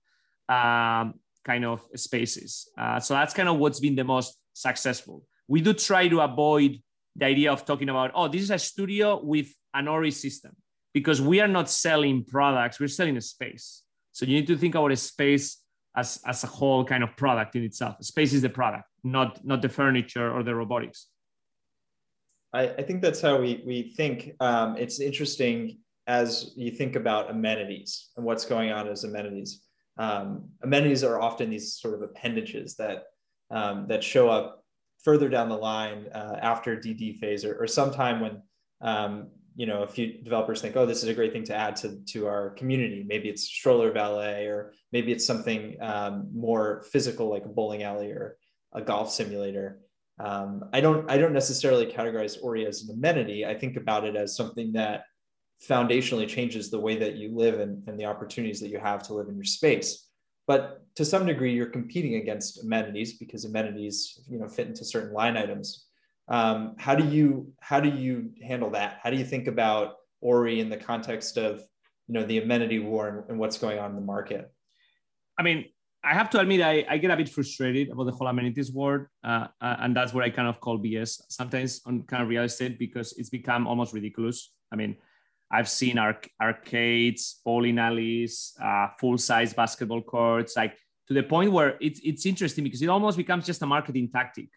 um, kind of spaces. Uh, so that's kind of what's been the most successful. We do try to avoid the idea of talking about, oh, this is a studio with an Ori system, because we are not selling products, we're selling a space. So you need to think about a space as, as a whole kind of product in itself. Space is the product, not, not the furniture or the robotics. I, I think that's how we, we think. Um, it's interesting as you think about amenities and what's going on as amenities. Um, amenities are often these sort of appendages that um, that show up further down the line uh, after DD phase or, or sometime when um, you know a few developers think, oh, this is a great thing to add to, to our community. Maybe it's stroller valet, or maybe it's something um, more physical like a bowling alley or a golf simulator. Um, I don't I don't necessarily categorize Ori as an amenity. I think about it as something that foundationally changes the way that you live and, and the opportunities that you have to live in your space. But to some degree, you're competing against amenities because amenities, you know, fit into certain line items. Um, how do you how do you handle that? How do you think about Ori in the context of you know the amenity war and, and what's going on in the market? I mean, I have to admit, I, I get a bit frustrated about the whole amenities world. Uh, uh, and that's where I kind of call BS sometimes on kind of real estate because it's become almost ridiculous. I mean, I've seen arc- arcades, bowling alleys, uh, full size basketball courts, like to the point where it's, it's interesting because it almost becomes just a marketing tactic.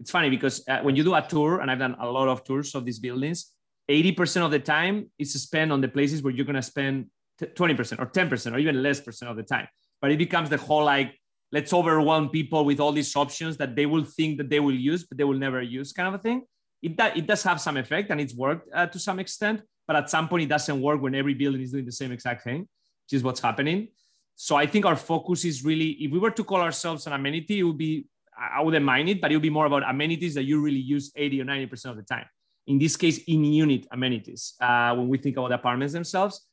It's funny because uh, when you do a tour, and I've done a lot of tours of these buildings, 80% of the time is spent on the places where you're going to spend 20% or 10% or even less percent of the time but it becomes the whole like let's overwhelm people with all these options that they will think that they will use but they will never use kind of a thing. It, it does have some effect and it's worked uh, to some extent but at some point it doesn't work when every building is doing the same exact thing which is what's happening. So i think our focus is really if we were to call ourselves an amenity it would be i wouldn't mind it but it would be more about amenities that you really use 80 or 90% of the time. In this case in unit amenities uh, when we think about apartments themselves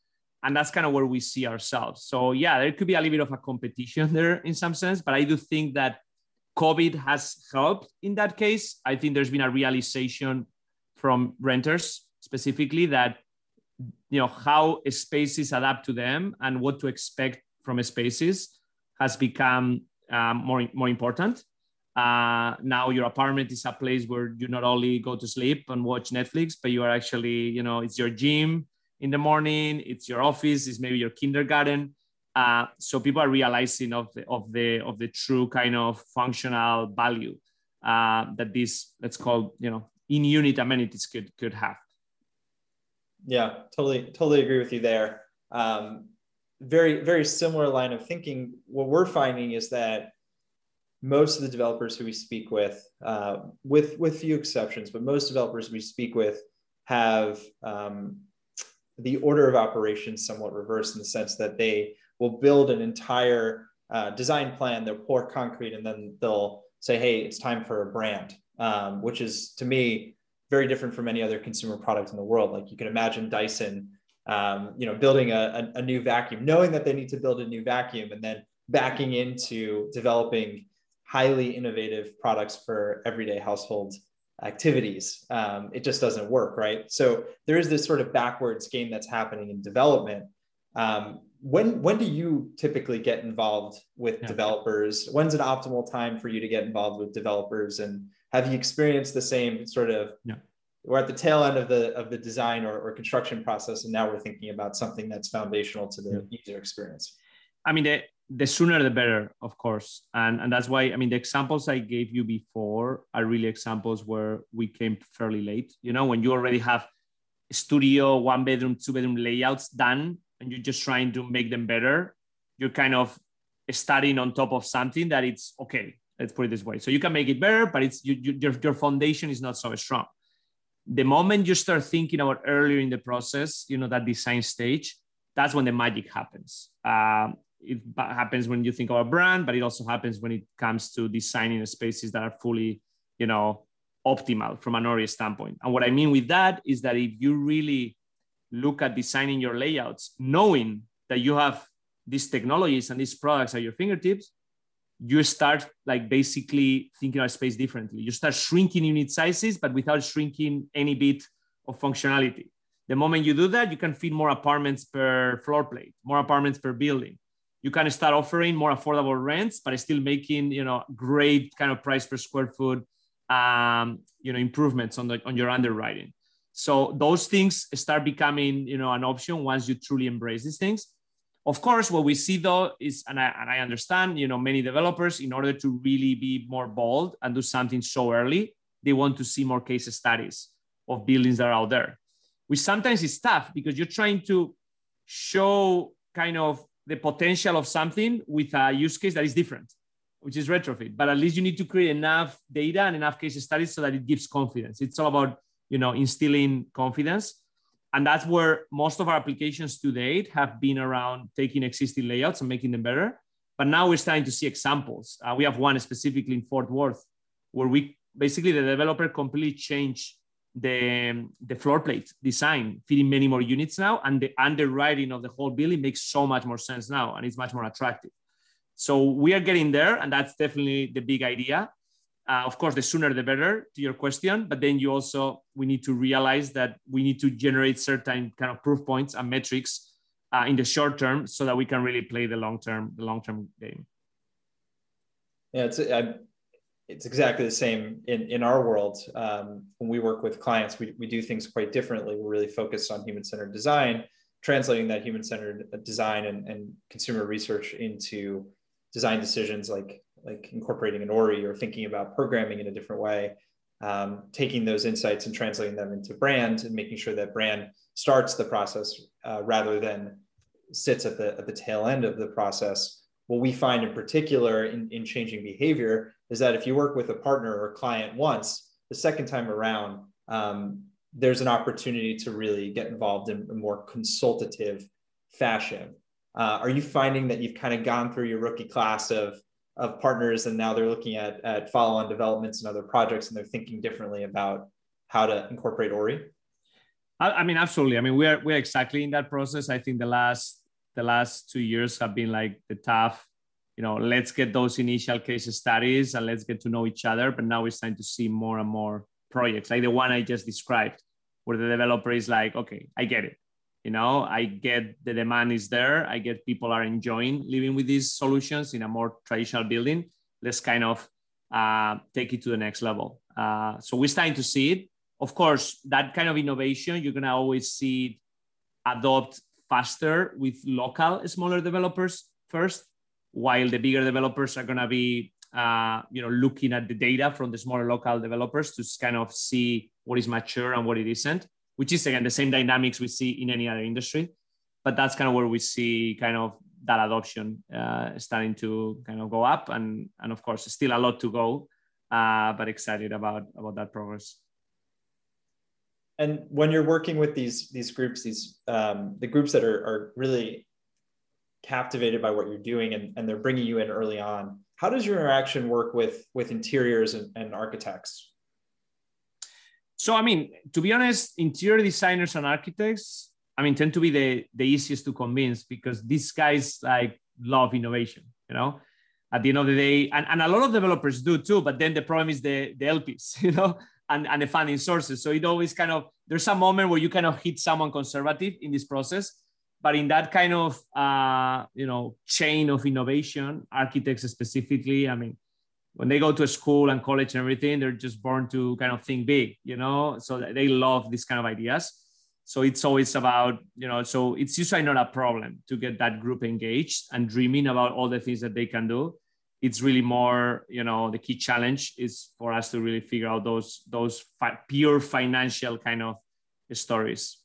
and that's kind of where we see ourselves. So yeah there could be a little bit of a competition (laughs) there in some sense but i do think that covid has helped in that case. I think there's been a realization from renters specifically that you know how spaces adapt to them and what to expect from spaces has become um, more more important. Uh, now your apartment is a place where you not only go to sleep and watch netflix but you are actually you know it's your gym in the morning it's your office it's maybe your kindergarten uh, so people are realizing of the of the of the true kind of functional value uh, that this let's call you know in unit amenities could could have. Yeah totally totally agree with you there. Um, very very similar line of thinking. What we're finding is that most of the developers who we speak with uh, with with few exceptions but most developers we speak with have um, the order of operations somewhat reversed in the sense that they will build an entire uh, design plan, they'll pour concrete, and then they'll say, hey, it's time for a brand, um, which is to me very different from any other consumer product in the world. Like you can imagine Dyson, um, you know, building a, a, a new vacuum, knowing that they need to build a new vacuum, and then backing into developing highly innovative products for everyday households activities. Um, it just doesn't work, right? So there is this sort of backwards game that's happening in development. Um, when when do you typically get involved with yeah. developers? When's an optimal time for you to get involved with developers? And have you experienced the same sort of? Yeah. We're at the tail end of the of the design or, or construction process, and now we're thinking about something that's foundational to the yeah. user experience. I mean, the, sooner the better, of course. And, and that's why, I mean, the examples I gave you before are really examples where we came fairly late. You know, when you already have studio, one bedroom, two bedroom layouts done, and you're just trying to make them better, you're kind of starting on top of something that it's okay. Let's put it this way. So you can make it better, but it's you, you, your, your foundation is not so strong. The moment you start thinking about earlier in the process, you know, that design stage, that's when the magic happens. Um, it happens when you think of a brand, but it also happens when it comes to designing spaces that are fully, you know, optimal from an Ori standpoint. And what I mean with that is that if you really look at designing your layouts, knowing that you have these technologies and these products at your fingertips, you start like basically thinking of space differently. You start shrinking unit sizes, but without shrinking any bit of functionality. The moment you do that, you can fit more apartments per floor plate, more apartments per building. You can start offering more affordable rents, but still making you know great kind of price per square foot, um, you know improvements on the on your underwriting. So those things start becoming you know an option once you truly embrace these things. Of course, what we see though is, and I, and I understand, you know, many developers, in order to really be more bold and do something so early, they want to see more case studies of buildings that are out there which sometimes is tough because you're trying to show kind of the potential of something with a use case that is different, which is retrofit. But at least you need to create enough data and enough case studies so that it gives confidence. It's all about you know instilling confidence. And that's where most of our applications to date have been around taking existing layouts and making them better. But now we're starting to see examples. Uh, we have one specifically in Fort Worth where we basically the developer completely changed the, the floor plate design, fitting many more units now, and the underwriting of the whole building makes so much more sense now, and it's much more attractive. So we are getting there, and that's definitely the big idea. Uh, of course, the sooner the better to your question, but then you also we need to realize that we need to generate certain kind of proof points and metrics uh, in the short term so that we can really play the long term the long term game. Yeah, it's I it's exactly the same in, in our world. Um, when we work with clients, we, we do things quite differently. We're really focused on human centered design, translating that human centered design and, and consumer research into design decisions like, like incorporating an ORI or thinking about programming in a different way. Um, taking those insights and translating them into brand and making sure that brand starts the process uh, rather than sits at the, at the tail end of the process. What we find in particular in, in changing behavior is that if you work with a partner or a client once, the second time around, um, there's an opportunity to really get involved in a more consultative fashion. Uh, are you finding that you've kind of gone through your rookie class of of partners and now they're looking at, at follow-on developments and other projects and they're thinking differently about how to incorporate ori? I, I mean absolutely. I mean we're we're exactly in that process. I think the last the last two years have been like the tough you know, let's get those initial case studies and let's get to know each other. But now it's time to see more and more projects like the one I just described, where the developer is like, okay, I get it. You know, I get the demand is there. I get people are enjoying living with these solutions in a more traditional building. Let's kind of uh, take it to the next level. Uh, so we're starting to see it. Of course, that kind of innovation, you're going to always see it adopt faster with local smaller developers first while the bigger developers are going to be uh, you know looking at the data from the smaller local developers to kind of see what is mature and what it isn't which is again the same dynamics we see in any other industry. But that's kind of where we see kind of that adoption uh, starting to kind of go up. And and of course still a lot to go uh, but excited about about that progress. And when you're working with these these groups these um, the groups that are, are really captivated by what you're doing and, and they're bringing you in early on. How does your interaction work with with interiors and, and architects? So i mean to be honest interior designers and architects i mean tend to be the the easiest to convince because these guys like love innovation you know? At the end of the day and, and a lot of developers do too but then the problem is the the lps (laughs) you know and, and the funding sources. So it always kind of there's a moment where you kind of hit someone conservative in this process but in that kind of uh, you know chain of innovation architects specifically i mean when they go to school and college and everything they're just born to kind of think big you know? So they love these kind of ideas. So it's always about you know so it's usually not a problem to get that group engaged and dreaming about all the things that they can do. It's really more you know the key challenge is for us to really figure out those those fi- pure financial kind of stories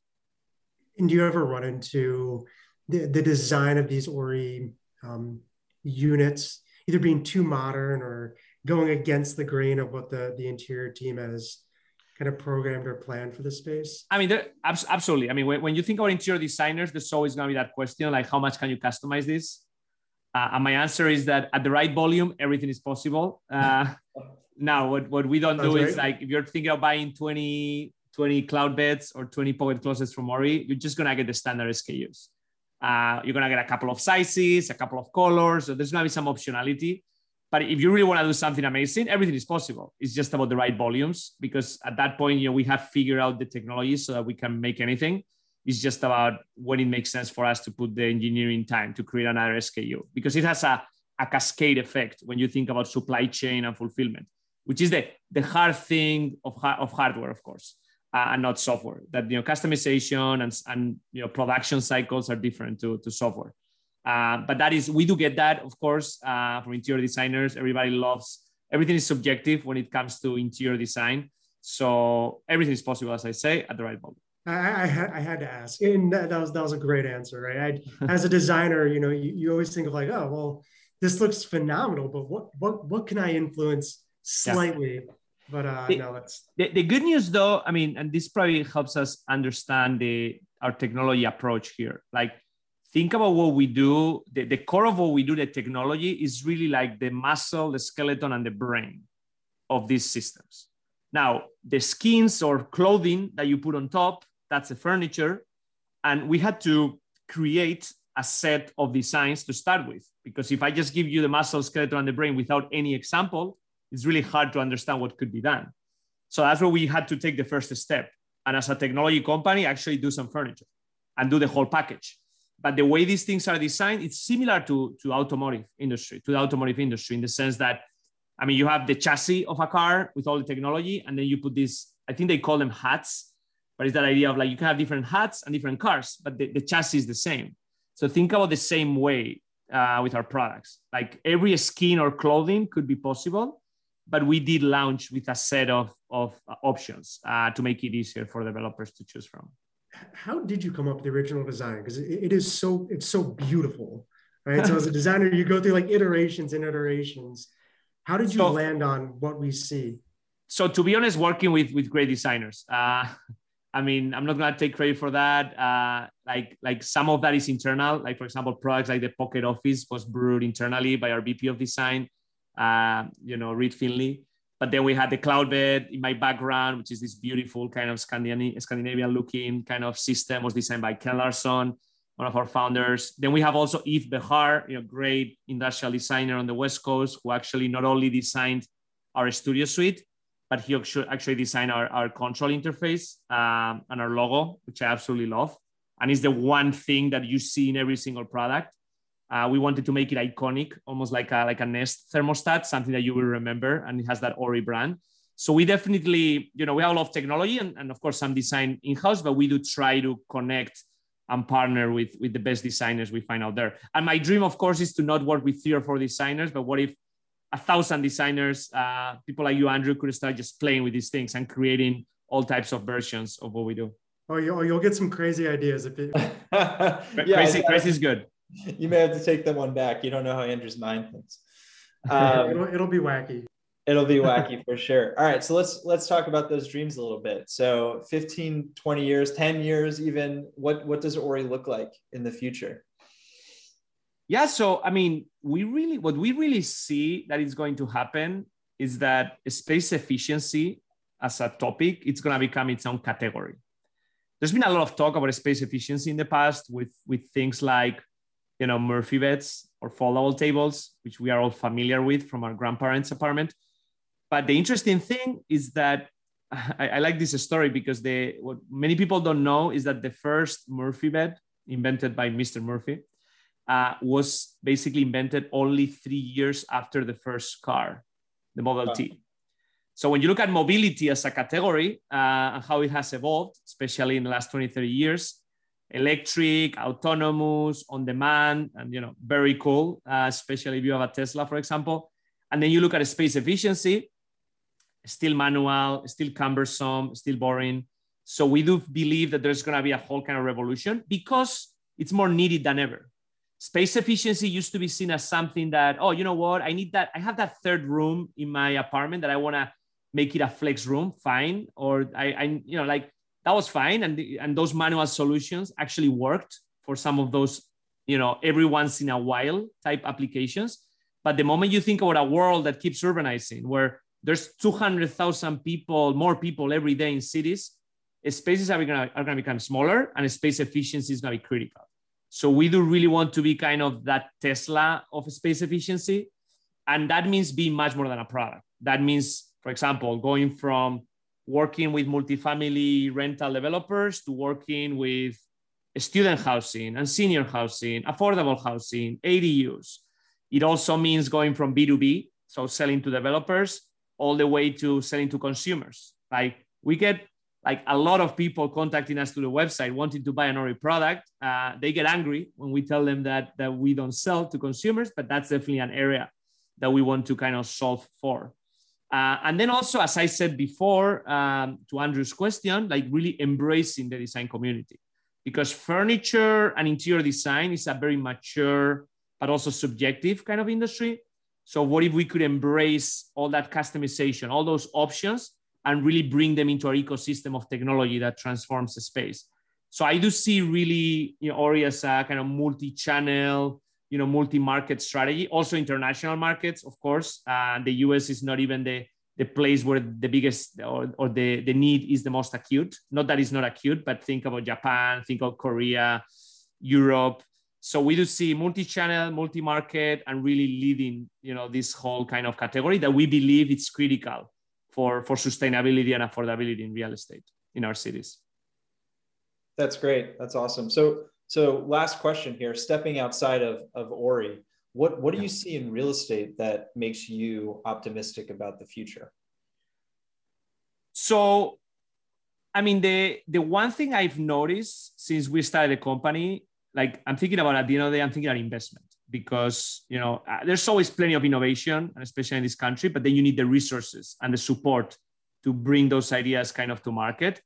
and do you ever run into the, the design of these Ori um, units either being too modern or going against the grain of what the, the interior team has kind of programmed or planned for the space? I mean, absolutely. I mean, when, when you think about interior designers, there's always going to be that question like, how much can you customize this? Uh, and my answer is that at the right volume, everything is possible. Uh, (laughs) now, what, what we don't do is like if you're thinking of buying 20, 20 cloud beds or 20 pocket closets from Ori, you're just gonna get the standard SKUs. Uh, you're gonna get a couple of sizes, a couple of colors. So there's gonna be some optionality. But if you really want to do something amazing, everything is possible. It's just about the right volumes because at that point, you know, we have figured out the technology so that we can make anything. It's just about when it makes sense for us to put the engineering time to create another SKU because it has a, a cascade effect when you think about supply chain and fulfillment, which is the, the hard thing of, of hardware, of course, and not software. That you know, customization and, and you know, production cycles are different to, to software. Uh, but that is, we do get that, of course, uh, from interior designers. Everybody loves, everything is subjective when it comes to interior design. So everything is possible, as I say, at the right moment. I, I, had, I had to ask, and that, that, was that was a great answer, right? I, (laughs) as a designer, you know, you, you always think of like, oh, well, this looks phenomenal, but what what what can I influence slightly? Yeah. But uh, the, no, that's the, the good news, though. I mean, and this probably helps us understand the our technology approach here. Like think about what we do. The, the core of what we do, the technology, is really like the muscle, the skeleton, and the brain of these systems. Now, the skins or clothing that you put on top, that's the furniture. And we had to create a set of designs to start with. Because if I just give you the muscle, skeleton, and the brain without any example, it's really hard to understand what could be done. So that's where we had to take the first step. And as a technology company, actually do some furniture and do the whole package but the way these things are designed it's similar to to automotive industry to the automotive industry in the sense that i mean you have the chassis of a car with all the technology and then you put this i think they call them hats but it's that idea of like you can have different hats and different cars but the, the chassis is the same so think about the same way uh, with our products like every skin or clothing could be possible but we did launch with a set of, of options uh, to make it easier for developers to choose from how did you come up with the original design? Because it, it is so it's so beautiful, right? so as a designer, you go through like iterations and iterations. How did you so, land on what we see? So to be honest, working with with great designers. Uh, (laughs) I mean, I'm not gonna take credit for that. Uh, like like some of that is internal. Like for example, products like the Pocket Office was brewed internally by our VP of design. Uh, you know, Reed Finley. But then we had the cloud bed in my background, which is this beautiful kind of Scandinavian, looking kind of system was designed by Kent Larson, one of our founders. Then we have also Yves Behar, you know, great industrial designer on the West Coast, who actually not only designed our studio suite, but he actually designed our, our control interface um, and our logo, which I absolutely love. And it's the one thing that you see in every single product. Uh, we wanted to make it iconic, almost like a, like a Nest thermostat, something that you will remember, and it has that Ori brand. So we definitely, you know, we have a lot of technology and, and of course some design in-house, but we do try to connect and partner with, with the best designers we find out there. And my dream, of course, is to not work with three or four designers, but what if a thousand designers, uh, people like you, Andrew, could start just playing with these things and creating all types of versions of what we do. Oh, you'll, you'll get some crazy ideas if it. (laughs) yeah, crazy, crazy is good (laughs) you may have to take them one back. You don't know how Andrew's mind thinks. Um, it'll, it'll be wacky. It'll be (laughs) wacky for sure. All right, so let's let's talk about those dreams a little bit. So 15, 20 years, 10 years even, what what does Ori look like in the future? Yeah, so I mean, we really what we really see that is going to happen is that space efficiency as a topic, it's going to become its own category. There's been a lot of talk about space efficiency in the past with with things like you know, Murphy beds or foldable tables, which we are all familiar with from our grandparents' apartment. But the interesting thing is that (laughs) I, I like this story because the what many people don't know is that the first Murphy bed invented by Mr. Murphy uh, was basically invented only three years after the first car, the Model wow. T. So when you look at mobility as a category uh, and how it has evolved, especially in the last 20, 30 years, electric, autonomous, on demand, and you know, very cool, uh, especially if you have a Tesla, for example. And then you look at space efficiency, still manual, still cumbersome, still boring. So we do believe that there's going to be a whole kind of revolution because it's more needed than ever. Space efficiency used to be seen as something that, oh, you know what? I need that. I have that third room in my apartment that I want to make it a flex room. Fine. Or I, I, you know, like that was fine. And, the, and those manual solutions actually worked for some of those you know, every once in a while type applications. But the moment you think about a world that keeps urbanizing, where there's 200,000 people, more people every day in cities, spaces are going to become smaller and space efficiency is going to be critical. So we do really want to be kind of that Tesla of space efficiency. And that means being much more than a product. That means, for example, going from working with multifamily rental developers to working with student housing and senior housing, affordable housing, ADUs. It also means going from B2B, so selling to developers, all the way to selling to consumers. Like we get like a lot of people contacting us to the website wanting to buy an Ori product. Uh, they get angry when we tell them that, that we don't sell to consumers, but that's definitely an area that we want to kind of solve for. Uh, and then also, as I said before, um, to Andrew's question, like really embracing the design community because furniture and interior design is a very mature but also subjective kind of industry. So what if we could embrace all that customization, all those options, and really bring them into our ecosystem of technology that transforms the space? So I do see really you know, Ori as a kind of multi-channel, you know, multi-market strategy. Also international markets, of course. Uh, the US is not even the the place where the biggest or, or the, the need is the most acute. Not that it's not acute, but think about Japan, think of Korea, Europe. So we do see multi-channel, multi-market, and really leading, you know, this whole kind of category that we believe it's critical for, for sustainability and affordability in real estate in our cities. That's great. That's awesome. So so last question here, stepping outside of, of Ori, what, what do you see in real estate that makes you optimistic about the future? So, I mean, the, the one thing I've noticed since we started the company, like I'm thinking about at the end of the day, I'm thinking about investment because, you know, uh, there's always plenty of innovation, especially in this country, but then you need the resources and the support to bring those ideas kind of to market.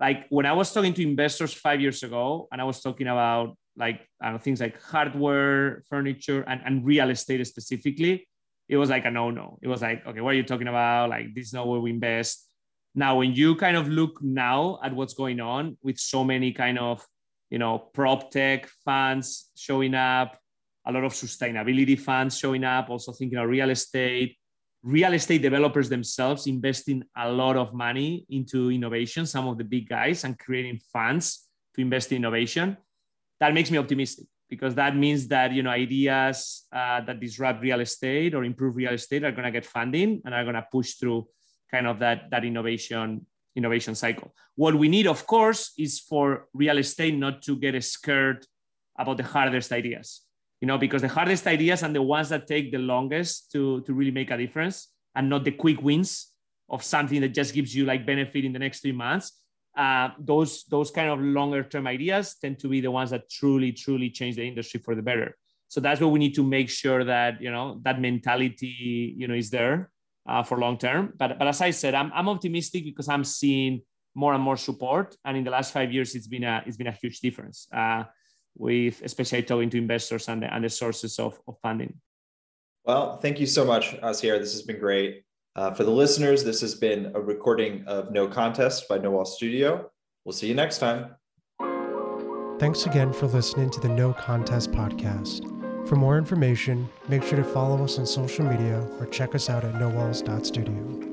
Like when I was talking to investors five years ago and I was talking about like know, things like hardware, furniture, and, and real estate specifically, it was like a no-no. It was like, okay, what are you talking about? Like this is not where we invest. Now, when you kind of look now at what's going on with so many kind of, you know, prop tech funds showing up, a lot of sustainability funds showing up, also thinking of real estate, real estate developers themselves investing a lot of money into innovation, some of the big guys, and creating funds to invest in innovation. That makes me optimistic because that means that you know ideas uh, that disrupt real estate or improve real estate are going to get funding and are going to push through kind of that that innovation innovation cycle. What we need of course is for real estate not to get scared about the hardest ideas you know because the hardest ideas and the ones that take the longest to to really make a difference and not the quick wins of something that just gives you like benefit in the next three months uh, those those kind of longer term ideas tend to be the ones that truly truly change the industry for the better. So that's what we need to make sure that you know that mentality you know is there uh, for long term. But but as i said I'm, I'm optimistic because i'm seeing more and more support. And in the last five years it's been a it's been a huge difference. Uh, with especially talking to investors and the, and the sources of, of funding well thank you so much Hasier. this has been great uh, for the listeners, this has been a recording of No Contest by Noel Studio. We'll see you next time. Thanks again for listening to the No Contest podcast. For more information, make sure to follow us on social media or check us out at noels.studio.